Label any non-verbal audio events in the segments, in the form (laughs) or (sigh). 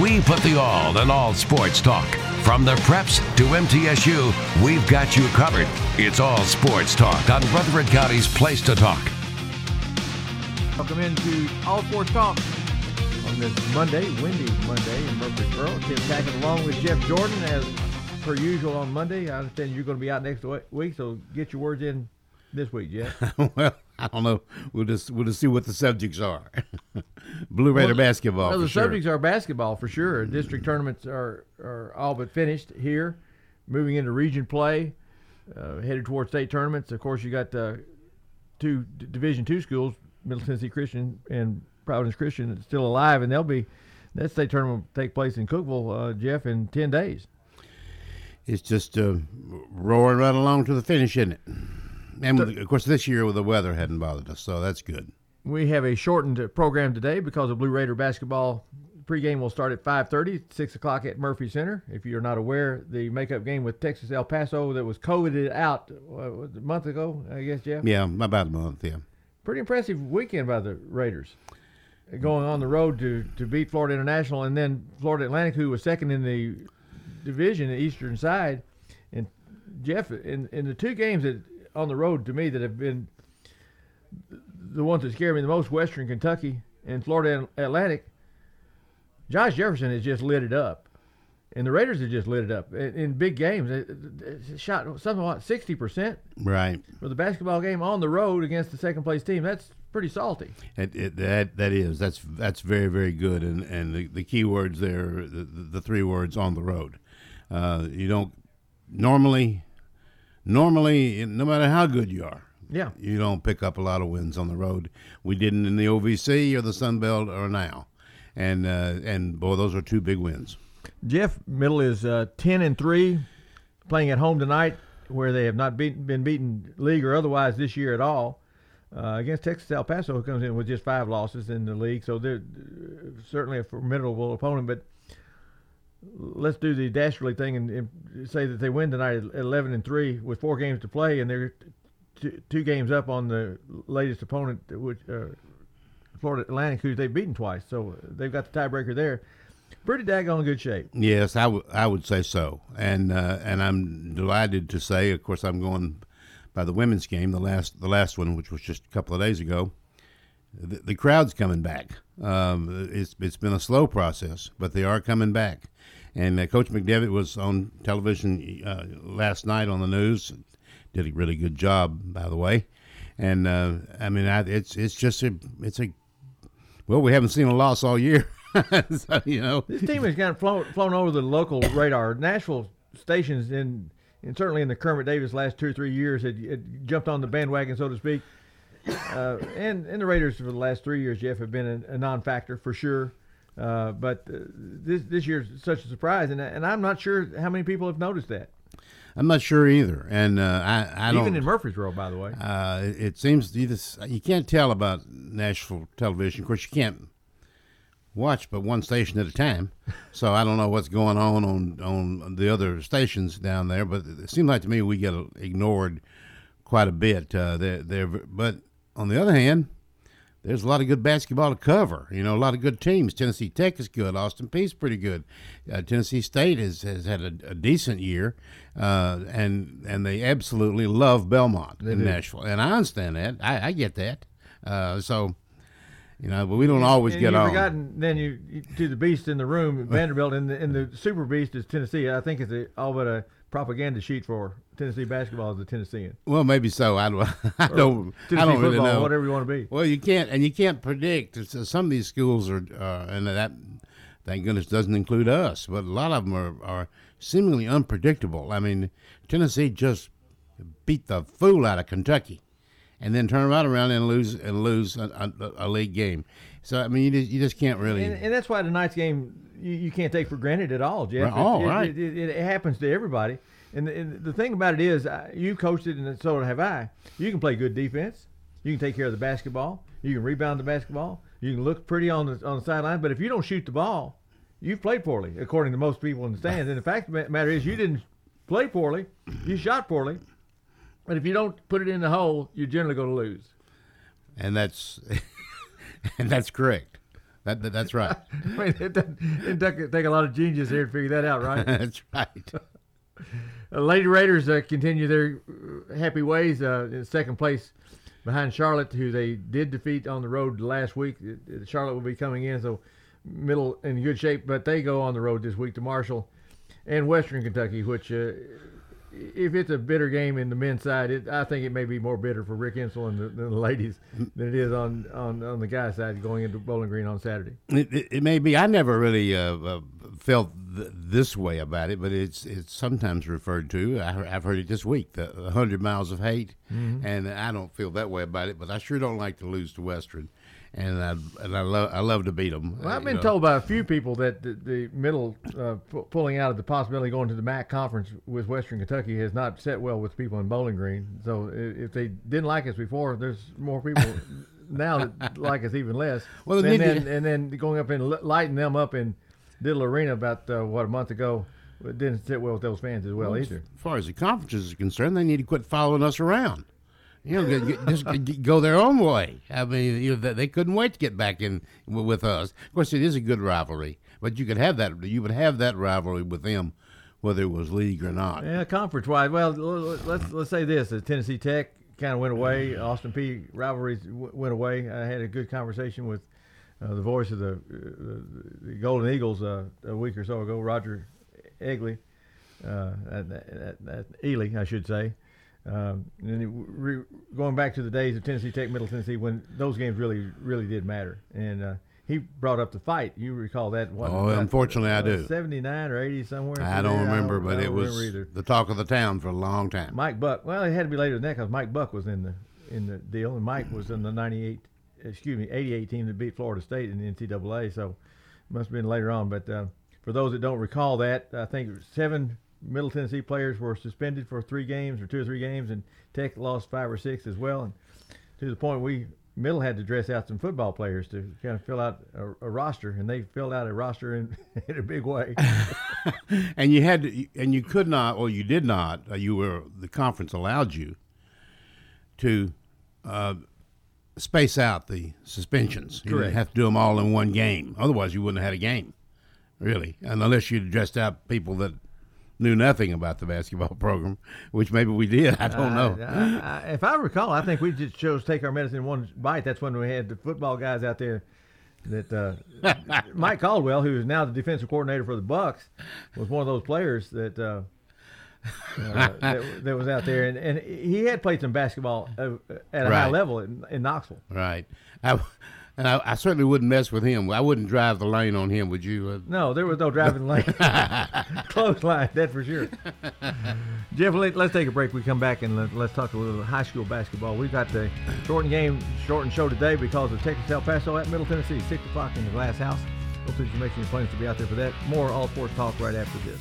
We put the all in all sports talk. From the preps to MTSU, we've got you covered. It's all sports talk on Rutherford County's Place to Talk. Welcome into All Sports Talk on this Monday, windy Monday in Murfreesboro. Tim Tackett along with Jeff Jordan as per usual on Monday. I understand you're going to be out next week, so get your words in this week, Jeff. (laughs) well, (laughs) I don't know. We'll just we'll just see what the subjects are. (laughs) Blue Raider Well, basketball. The sure. subjects are basketball for sure. District tournaments are, are all but finished here. Moving into region play, uh, headed towards state tournaments. Of course, you got uh, two D- Division two schools, Middle Tennessee Christian and Providence Christian, that's still alive, and they'll be that state tournament will take place in Cookeville, uh, Jeff, in ten days. It's just uh, roaring right along to the finish, isn't it? And of course, this year with the weather hadn't bothered us, so that's good. We have a shortened program today because of Blue Raider basketball. Pregame will start at 5:30, 6 o'clock at Murphy Center. If you're not aware, the makeup game with Texas El Paso that was coveted out what, a month ago, I guess, Jeff. Yeah, about a month. Yeah. Pretty impressive weekend by the Raiders, going on the road to to beat Florida International and then Florida Atlantic, who was second in the division, the eastern side. And Jeff, in in the two games that on the road to me that have been the ones that scare me the most, Western Kentucky and Florida Atlantic, Josh Jefferson has just lit it up. And the Raiders have just lit it up in, in big games. They, they shot something like sixty percent Right. for the basketball game on the road against the second place team. That's pretty salty. It, it, that that is that's that's very very good, and and the, the key words there, the, the, the three words on the road. Uh, you don't normally, normally, no matter how good you are, Yeah. you don't pick up a lot of wins on the road. We didn't in the OVC or the Sun Belt or now, and uh, and boy, those are two big wins. Jeff Middle is uh, ten and three, playing at home tonight, where they have not beaten, been beaten league or otherwise this year at all. Uh, against Texas El Paso, who comes in with just five losses in the league, so they're uh, certainly a formidable opponent. But let's do the dastardly thing and, and say that they win tonight at eleven and three with four games to play, and they're two, two games up on the latest opponent, which uh, Florida Atlantic, who they've beaten twice. So they've got the tiebreaker there. Pretty daggone good shape. Yes, I, w- I would say so, and uh, and I'm delighted to say, of course, I'm going by the women's game, the last the last one, which was just a couple of days ago. The, the crowd's coming back. Um, it's it's been a slow process, but they are coming back. And uh, Coach McDevitt was on television uh, last night on the news. Did a really good job, by the way. And uh, I mean, I, it's it's just a it's a well, we haven't seen a loss all year. (laughs) so, you know, This team has kind of flown, flown over the local radar. Nashville stations, in, and certainly in the Kermit Davis last two or three years, had, had jumped on the bandwagon, so to speak. Uh, and, and the Raiders for the last three years, Jeff, have been a, a non-factor for sure. Uh, but uh, this this year's such a surprise, and, and I'm not sure how many people have noticed that. I'm not sure either, and uh, I, I don't. Even in Murfreesboro, by the way. uh, it, it seems you just you can't tell about Nashville television. Of course, you can't watch but one station at a time, (laughs) so I don't know what's going on on on the other stations down there. But it seems like to me we get ignored quite a bit. Uh, they're, they're, but on the other hand, there's a lot of good basketball to cover. You know, a lot of good teams. Tennessee Tech is good. Austin Peay's pretty good. Uh, Tennessee State has, has had a, a decent year, uh, and and they absolutely love Belmont in do. Nashville, and I understand that. I, I get that. Uh, so, you know, but we don't always and get you've on. forgotten then you, you to the beast in the room, (laughs) Vanderbilt, and the, and the super beast is Tennessee. I think it's a, all but a propaganda sheet for Tennessee basketball as a Tennessean. Well, maybe so. I don't. (laughs) I don't. Tennessee I don't really know. whatever you want to be. Well, you can't, and you can't predict. Uh, Some of these schools are, uh, and that, thank goodness, doesn't include us. But a lot of them are, are seemingly unpredictable. I mean, Tennessee just beat the fool out of Kentucky, and then turn right around and lose and lose a, a, a league game. So I mean, you just, you just can't really. And, and that's why tonight's game you, you can't take for granted at all, Jeff. Right. Oh, it, right. It, it happens to everybody. And the, and the thing about it is, uh, you coached it, and so have I. You can play good defense. You can take care of the basketball. You can rebound the basketball. You can look pretty on the on the sideline. But if you don't shoot the ball, you've played poorly, according to most people in the stands. And the fact of the matter is, you didn't play poorly. You shot poorly. But if you don't put it in the hole, you're generally going to lose. and that's (laughs) and that's correct. That, that that's right. (laughs) I mean, it doesn't, it doesn't take a lot of genius here to figure that out, right? (laughs) that's right. Uh, Lady Raiders uh, continue their uh, happy ways uh, in second place behind Charlotte, who they did defeat on the road last week. Uh, Charlotte will be coming in, so middle in good shape, but they go on the road this week to Marshall and Western Kentucky, which, uh, if it's a bitter game in the men's side, it, I think it may be more bitter for Rick Insell and the, the ladies than it is on, on, on the guys' side going into Bowling Green on Saturday. It, it, it may be. I never really uh, uh, felt th- this way about it, but it's it's sometimes referred to. I, I've heard it this week, the 100 miles of hate, and I don't feel that way about it. But I sure don't like to lose to Western, and I and I love I love to beat them. Well, I've been told by a few people that the, the middle uh, pu- pulling out of the possibility of going to the MAC conference with Western Kentucky has not set well with people in Bowling Green. So if they didn't like us before, there's more people (laughs) now that like us even less. Well, and then and then going up and lighting them up in Diddle Arena about uh, what a month ago it didn't sit well with those fans as well either. As far as the conferences are concerned, they need to quit following us around. You know, get, just go their own way. I mean, you know, they- couldn't wait to get back in with us. Of course, it is a good rivalry, but you could have that. You would have that rivalry with them, whether it was league or not. Yeah, conference wide. Well, let's let's say this: the Tennessee Tech kind of went away. Austin Peay rivalries w- went away. I had a good conversation with uh, the voice of the, uh, the Golden Eagles uh, a week or so ago, Roger Egley, uh, at, at, at Ealey, I should say. Um, and it, re, going back to the days of Tennessee Tech, Middle Tennessee, when those games really, really did matter. And uh, he brought up the fight. You recall that? What, Oh, about, unfortunately, I uh, do. Seventy-nine or eighty somewhere. I don't remember, but I it don't was remember either. the talk of the town for a long time. Mike Buck. Well, it had to be later than that because Mike Buck was in the in the deal, and Mike was in the '98, excuse me, '88 team that beat Florida State in the NCAA. So it must have been later on. But uh, for those that don't recall that, I think seven Middle Tennessee players were suspended for three games or two or three games, and Tech lost five or six as well. And to the point we Middle had to dress out some football players to kind of fill out a, a roster, and they filled out a roster in, (laughs) in a big way. (laughs) and you had to, and you could not, or you did not. Uh, you were the conference allowed you to uh, space out the suspensions. You Correct. have to do them all in one game. Otherwise, you wouldn't have had a game, really, and unless you'd dressed out people that knew nothing about the basketball (laughs) program, which maybe we did. I don't know. I, I, if I recall, I think we just chose to take our medicine one bite. That's when we had the football guys out there. That uh, (laughs) Mike Caldwell, who is now the defensive coordinator for the Bucks, was one of those players that uh, uh, that, that was out there, and, and he had played some basketball uh, at a high level in, in Knoxville. Right. I, and I, I certainly wouldn't mess with him. I wouldn't drive the lane on him. Would you? Uh, No, there was no driving lane, (laughs) close line, that's for sure. Jeff, let, us take a break. We come back and let, us talk a little high school basketball. We've got the shortened game, shortened show today because of Texas El Paso at Middle Tennessee, six o'clock in the Glass House. Hopefully, you make any plans to be out there for that. More all sports talk right after this.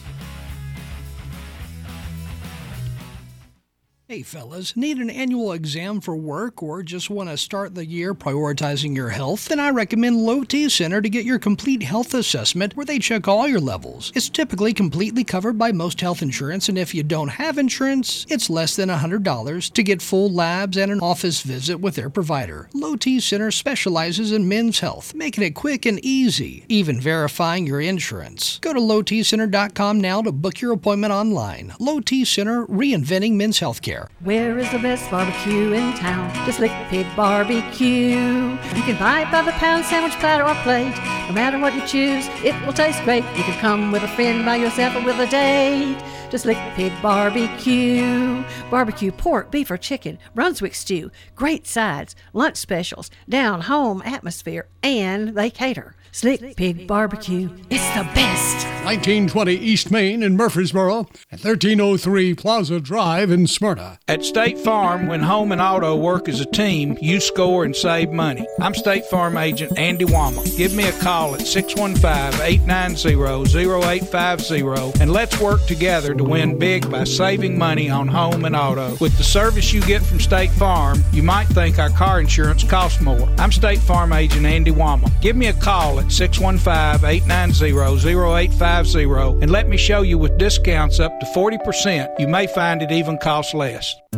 Hey fellas, need an annual exam for work or just want to start the year prioritizing your health? Then I recommend Low T Center to get your complete health assessment where they check all your levels. It's typically completely covered by most health insurance, and if you don't have insurance, it's less than $100 to get full labs and an office visit with their provider. Low T Center specializes in men's health, making it quick and easy, even verifying your insurance. Go to lowtcenter.com now to book your appointment online. Low T Center, reinventing men's healthcare. Where is the best barbecue in town? Just Lick Pig Barbecue. You can buy it by the pound, sandwich, platter, or plate. No matter what you choose, it will taste great. You can come with a friend, by yourself, or with a date. to Slick Pig Barbecue. Barbecue pork, beef, or chicken, Brunswick stew, great sides, lunch specials, down home atmosphere, and they cater. Slick Pig Barbecue, it's the best. 1920 East Main in Murfreesboro and 1303 Plaza Drive in Smyrna. At State Farm, when home and auto work as a team, you score and save money. I'm State Farm agent Andy Womack. Give me a call at 615-890-0850 and let's work together to win big by saving money on home and auto. With the service you get from State Farm, you might think our car insurance costs more. I'm State Farm agent Andy Womack. Give me a call at 615-890-0850 and let me show you with discounts up to 40%. You may find it even costs less.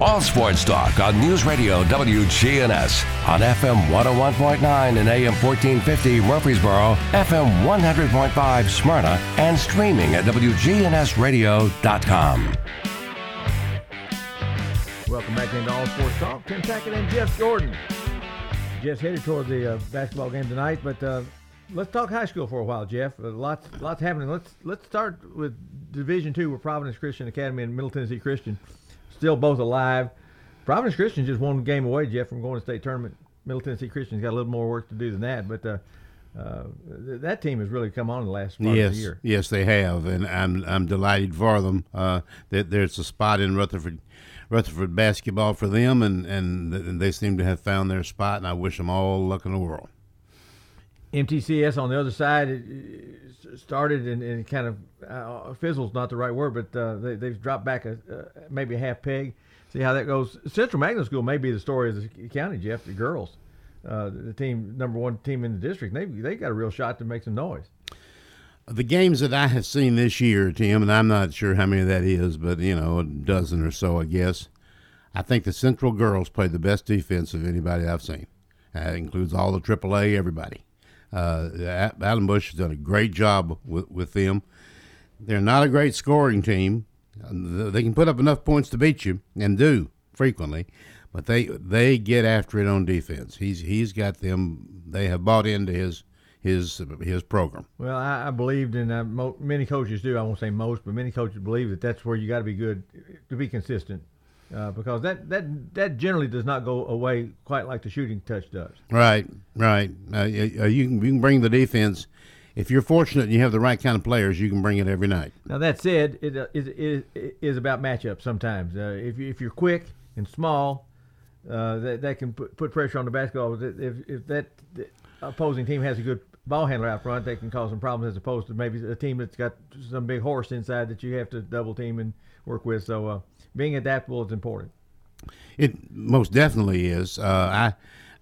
All sports talk on News Radio WGNS on FM 101.9 and AM 1450 Murfreesboro, FM 100.5 Smyrna, and streaming at WGNSradio.com. Welcome back into All Sports Talk. Tim Tackett and Jeff Jordan. Jeff's headed toward the uh, basketball game tonight, but uh, let's talk high school for a while, Jeff. Uh, lots, lots happening. Let's let's start with Division Two, with Providence Christian Academy and Middle Tennessee Christian, still both alive. Providence Christian just one game away, Jeff, from going to state tournament. Middle Tennessee Christian's got a little more work to do than that, but uh, uh, th- that team has really come on in the last part yes, of the year. yes, they have, and I'm I'm delighted for them. Uh, that there's a spot in Rutherford, Rutherford basketball for them, and, and and they seem to have found their spot, and I wish them all luck in the world. MTCS on the other side it, started and, and kind of uh, fizzles not the right word, but uh, they, they've dropped back a uh, maybe a half peg. See how that goes. Central Magnet School may be the story of the county, Jeff. The girls, uh, the team number one team in the district, they they got a real shot to make some noise. The games that I have seen this year, Tim, and I'm not sure how many that is, but you know, a dozen or so, I guess. I think the Central girls played the best defense of anybody I've seen. That includes all the AAA, everybody. Uh, A- Alan Bush has done a great job with, with them. They're not a great scoring team. They can put up enough points to beat you, and do frequently, but they they get after it on defense. He's he's got them. They have bought into his his his program. Well, I, I believed in uh, mo- many coaches do. I won't say most, but many coaches believe that that's where you got to be good to be consistent, uh, because that that that generally does not go away quite like the shooting touch does. Right, right. Uh, y- uh, you can you can bring the defense. If you're fortunate and you have the right kind of players, you can bring it every night. Now that said, it uh, is, is is about matchups sometimes. Uh, if you, if you're quick and small, uh, that that can put, put pressure on the basketball. If if that opposing team has a good ball handler out front, they can cause some problems as opposed to maybe a team that's got some big horse inside that you have to double team and work with. So uh, being adaptable is important. It most definitely is. Uh,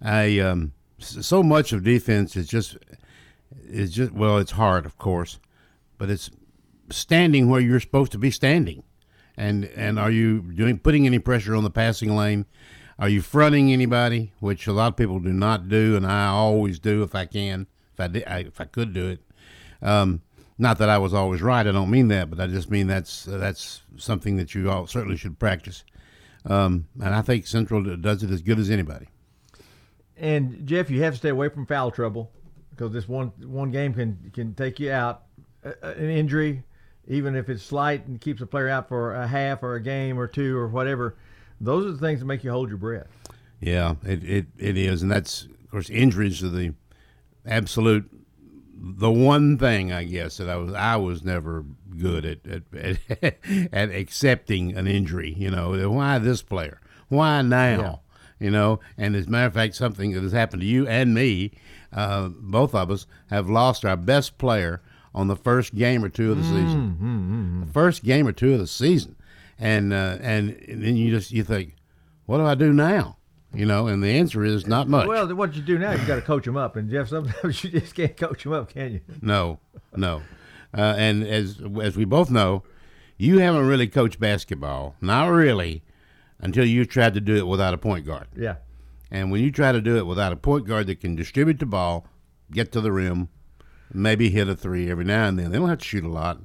I, I, um, so much of defense is just, is just well, it's hard, of course, but it's standing where you're supposed to be standing, and and are you doing putting any pressure on the passing lane? Are you fronting anybody, which a lot of people do not do, and I always do if I can, if I did, I, if I could do it. Um, not that I was always right. I don't mean that, but I just mean that's that's something that you all certainly should practice. Um, and I think Central does it as good as anybody. And Jeff, you have to stay away from foul trouble because this one one game can can take you out. Uh, an injury, even if it's slight and keeps a player out for a half or a game or two or whatever, those are the things that make you hold your breath. Yeah, it, it, it is, and that's of course injuries are the absolute the one thing I guess that I was I was never good at at, at, (laughs) at accepting an injury. You know, why this player? Why now? You know, and as a matter of fact, something that has happened to you and me, uh, both of us have lost our best player on the first game or two of the season. The first game or two of the season, and uh, and, and then you just you think, what do I do now? You know, and the answer is not much. Well, what you do now, you got to coach them up, and Jeff, sometimes (laughs) you just can't coach them up, can you? No, no. Uh, and as as we both know, you haven't really coached basketball, not really, until you tried to do it without a point guard. Yeah. And when you try to do it without a point guard that can distribute the ball, get to the rim, maybe hit a three every now and then, they don't have to shoot a lot.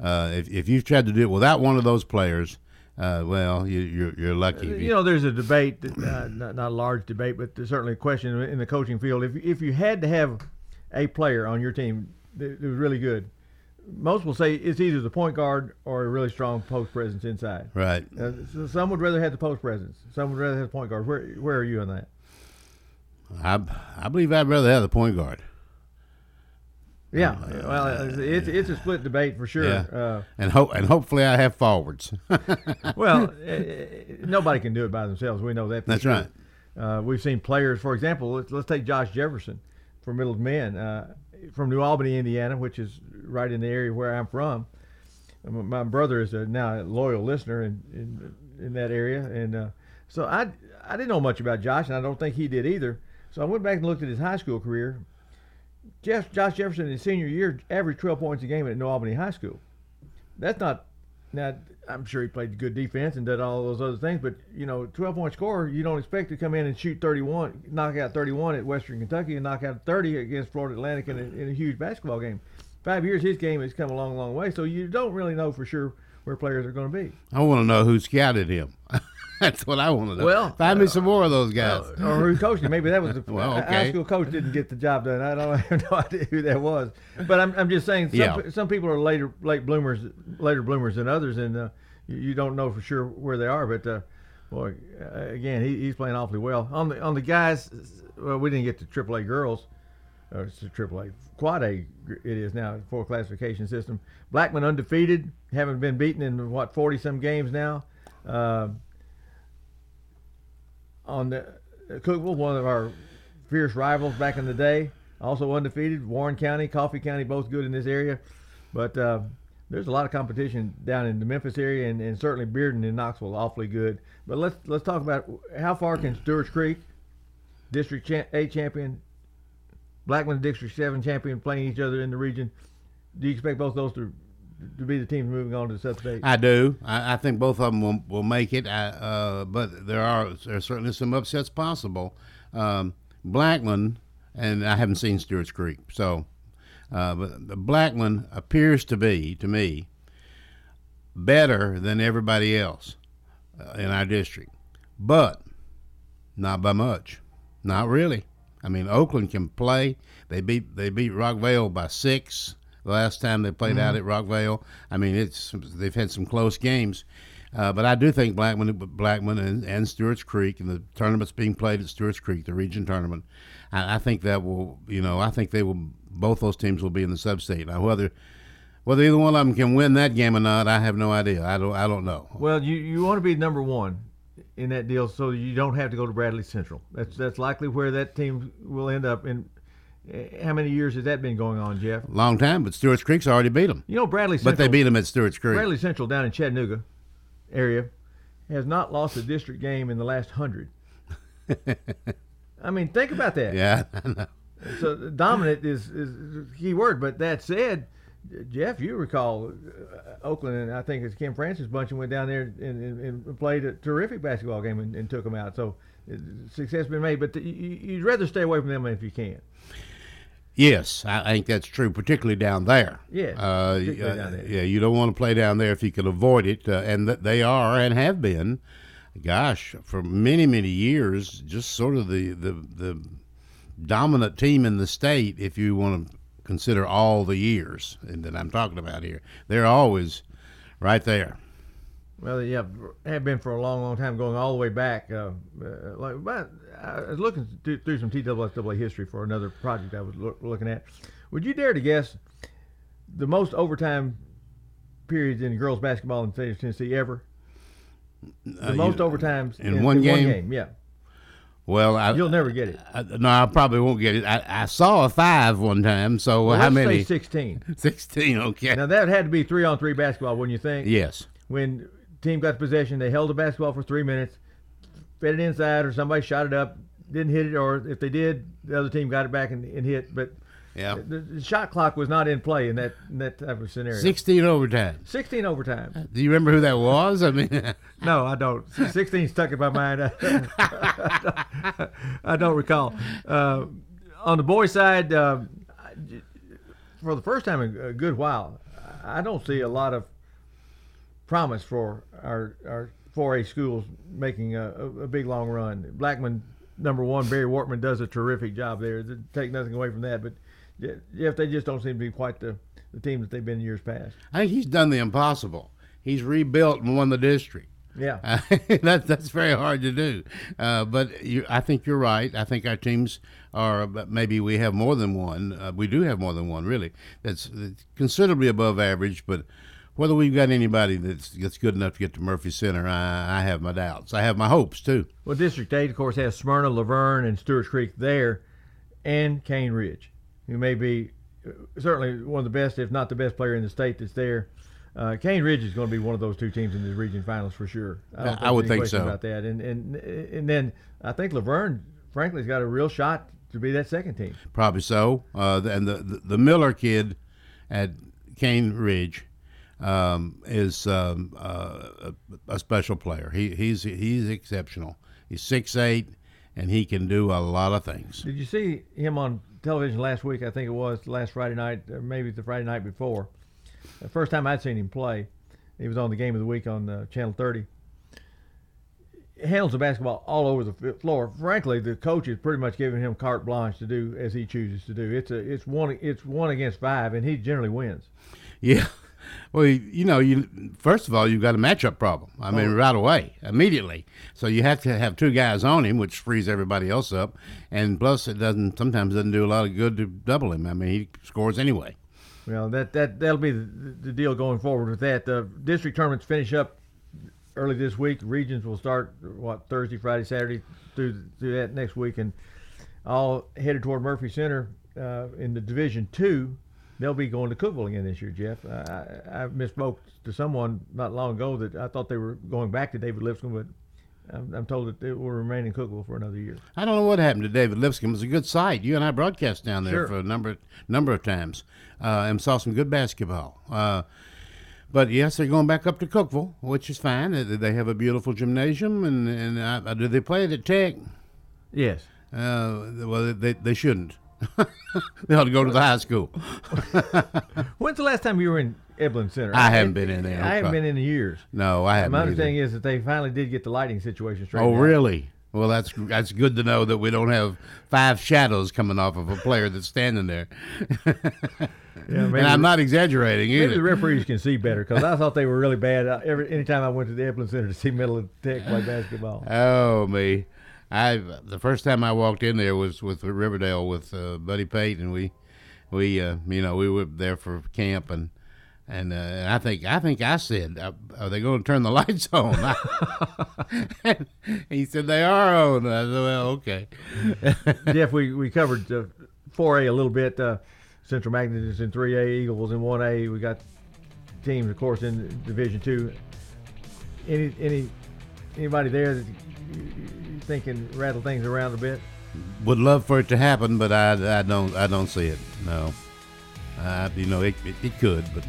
Uh, if, if you've tried to do it without one of those players, uh, well, you, you're, you're lucky. You know, there's a debate, uh, not, not a large debate, but there's certainly a question in the coaching field. If, if you had to have a player on your team that, that was really good, most will say it's either the point guard or a really strong post presence inside. Right. Uh, so some would rather have the post presence. Some would rather have the point guard. Where where are you on that? I, I believe I'd rather have the point guard. Yeah, well, it's it's a split debate for sure. Yeah. Uh, and hope and hopefully I have forwards. (laughs) well, uh, nobody can do it by themselves. We know that. That's sure. right. Uh, we've seen players, for example, let's, let's take Josh Jefferson for Middle Men uh, from New Albany, Indiana, which is right in the area where I'm from. My brother is a, now a loyal listener in in, in that area, and uh, so I I didn't know much about Josh, and I don't think he did either. So I went back and looked at his high school career. Jeff, Josh Jefferson in his senior year averaged 12 points a game at New Albany High School. That's not now. I'm sure he played good defense and did all those other things, but you know, 12 point scorer, you don't expect to come in and shoot 31, knock out 31 at Western Kentucky, and knock out 30 against Florida Atlantic in a, in a huge basketball game. Five years, his game has come a long, long way. So you don't really know for sure where players are going to be. I want to know who scouted him. (laughs) That's what I want to know. Well, find me some more of those guys. or who coached him. Maybe that was the (laughs) Well, high school coach didn't get the job done. I don't I (laughs) have no idea who that was. But I'm, I'm just saying some, Yeah. some people are later late bloomers later bloomers than others, and uh, you, don't know for sure where they are. But uh, boy, uh, again, he, he's playing awfully well. On the on the guys, well, we didn't get to AAA girls. Or it's a AAA quad A. It is now for classification system. Blackman undefeated, haven't been beaten in what 40 some games now. Uh, on the Cookeville, one of our fierce rivals back in the day, also undefeated. Warren County, Coffee County, both good in this area, but uh, there's a lot of competition down in the Memphis area, and, and certainly Bearden and Knoxville awfully good. But let's let's talk about how far can Stewart's Creek, District cha- A champion, Blackman District Seven champion, playing each other in the region. Do you expect both those to to be the teams moving on to the sub-state? I do. I, I think both of them will, will make it. I, uh, but there are there are certainly some upsets possible. Um, Blackman, and I haven't seen Stewart's Creek, so uh, but the Blackman appears to be to me better than everybody else uh, in our district, but not by much. Not really. I mean, Oakland can play. They beat they beat Rockvale by six the last time they played out at Rockvale. I mean, it's they've had some close games, uh, but I do think Blackman, Blackman, and, and Stewart's Creek, and the tournaments being played at Stewart's Creek, the region tournament, I, I think that will, you know, I think they will. Both those teams will be in the sub-state. Now, whether whether either one of them can win that game or not, I have no idea. I don't. I don't know. Well, you, you want to be number one in that deal, so you don't have to go to Bradley Central. That's that's likely where that team will end up. In eh, how many years has that been going on, Jeff? Long time, but Stewart's Creek's already beat them. You know, Bradley Central. But they beat them at Stewart's Creek. Bradley Central down in Chattanooga area has not lost a district game in the last hundred. (laughs) I mean, think about that. Yeah, I know. So dominant is, is a key word. But that said, Jeff, you recall uh, Oakland and I think it's Kim Francis bunch and went down there and, and, and played a terrific basketball game and, and took them out. So uh, success been made. But the, you, you'd rather stay away from them if you can. Yes, I think that's true, particularly down there. Yeah, uh, uh, down there. yeah. You don't want to play down there if you can avoid it, uh, and th- they are and have been. Gosh, for many many years, just sort of the the the dominant team in the state. If you want to consider all the years that I'm talking about here, they're always right there. Well, yeah, have been for a long, long time, going all the way back. Uh, uh, like, but I was looking through, through some TSSAA history for another project I was loo- looking at. Would you dare to guess the most overtime periods in girls basketball in the state of Tennessee ever? The Uh, most you- overtimes in one game? Yeah, Well, I, you'll never get it. I, no, I probably won't get it. I, I saw a five one time. So Well, how many? Say Sixteen. (laughs) Sixteen. Okay. Now that had to be three on three basketball, wouldn't you think? yes. when team got the possession, they held the basketball for three minutes, fed it inside, or somebody shot it up, didn't hit it, or if they did, the other team got it back and, and hit. But Yeah. The, the shot clock was not in play in that in that type of scenario. 16 overtime. 16 overtime. Do you remember who that was? I mean, (laughs) No, I don't. 16 stuck in my mind. (laughs) I don't recall. Uh, on the boys' side, uh, for the first time in a good while, I don't see a lot of promise for our our 4A schools making a, a, a big long run. Blackman, number one, Barry Wortman does a terrific job there. Take nothing away from that, but Jeff, they just don't seem to be quite the, the team that they've been in years past. I think he's done the impossible. He's rebuilt and won the district. Yeah, uh, (laughs) that, that's very hard to do. Uh, but you, I think you're right. I think our teams are maybe we have more than one. Uh, we do have more than one, really. That's considerably above average. But whether we've got anybody that's that's good enough to get to Murphy Center, I, I have my doubts. I have my hopes too. Well, District Eight, of course, has Smyrna, La Vergne, and Stewart's Creek there, and Cane Ridge, who may be uh, certainly one of the best, if not the best player in the state that's there. Uh, Cane Ridge is going to be one of those two teams in the region finals for sure. I, think I would think so. About that, and and and then I think La Vergne, frankly, has got a real shot to be that second team. Probably so. Uh, and the, the, the Miller kid at Cane Ridge um, is um, uh, a, a, special player. He he's he's exceptional. He's six eight, and he can do a lot of things. Did you see him on television last week? I think it was last Friday night, or maybe the Friday night before the first time I'd seen him play, he was on the game of the week on uh, Channel 30. He handles the basketball all over the floor. Frankly, the coach is pretty much giving him carte blanche to do as he chooses to do. It's a it's one it's one against five, and he generally wins. Yeah. Well, you know, you first of all, you've got a matchup problem. I mean, oh. right away, immediately. So you have to have two guys on him, which frees everybody else up. And plus, it doesn't sometimes doesn't do a lot of good to double him. I mean, he scores anyway. Well, that that that'll be the, the deal going forward with that. The district tournaments finish up early this week. Regions will start what Thursday, Friday, Saturday through through that next week, and all headed toward Murphy Center uh, in the Division Two. They'll be going to Cookeville again this year, Jeff. I, I misspoke to someone not long ago that I thought they were going back to David Lipscomb, but I'm, I'm, told that it will remain in Cookeville for another year. I don't know what happened to David Lipscomb. It was a good site. You and I broadcast down there sure. for a number number of times uh, and saw some good basketball. Uh, but yes, they're going back up to Cookeville, which is fine. They have a beautiful gymnasium, and and uh, do they play at Tech? Yes. Uh, well, they they shouldn't. (laughs) they ought to go to the high school. (laughs) When's the last time you were in Eblen Center? I, haven't been in there. I haven't been in years. No, I haven't. My understanding is that they finally did get the lighting situation straight. Oh, really? Well, that's that's good to know that we don't have five shadows coming off of a player that's standing there. yeah, (laughs) and I'm not exaggerating either. Maybe the referees can see better because I thought they were really bad. Every anytime I went to the Eblen Center to see Middle Tech play basketball. Oh me, I the first time I walked in there was with Riverdale with uh, Buddy Pate, and we we uh, you know we were there for camp and and, uh, and I think I think I said, uh, "Are they going to turn the (laughs) lights on?" (laughs) he said they are on. I said, "Well, okay." (laughs) Jeff, we we covered 4A a little bit. Uh, Central Magnet is in 3A, Eagles in 1A. We got teams, of course, in Division Two. Any any anybody there that think can rattle things around a bit? Would love for it to happen, but I, I don't I don't see it. No, uh, you know it, it, it could, but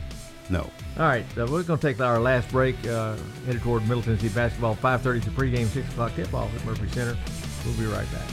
no. All right, uh, we're going to take our last break, uh, headed toward Middle Tennessee basketball. 5.30 is the pregame, 6 o'clock tip-off at Murphy Center. We'll be right back.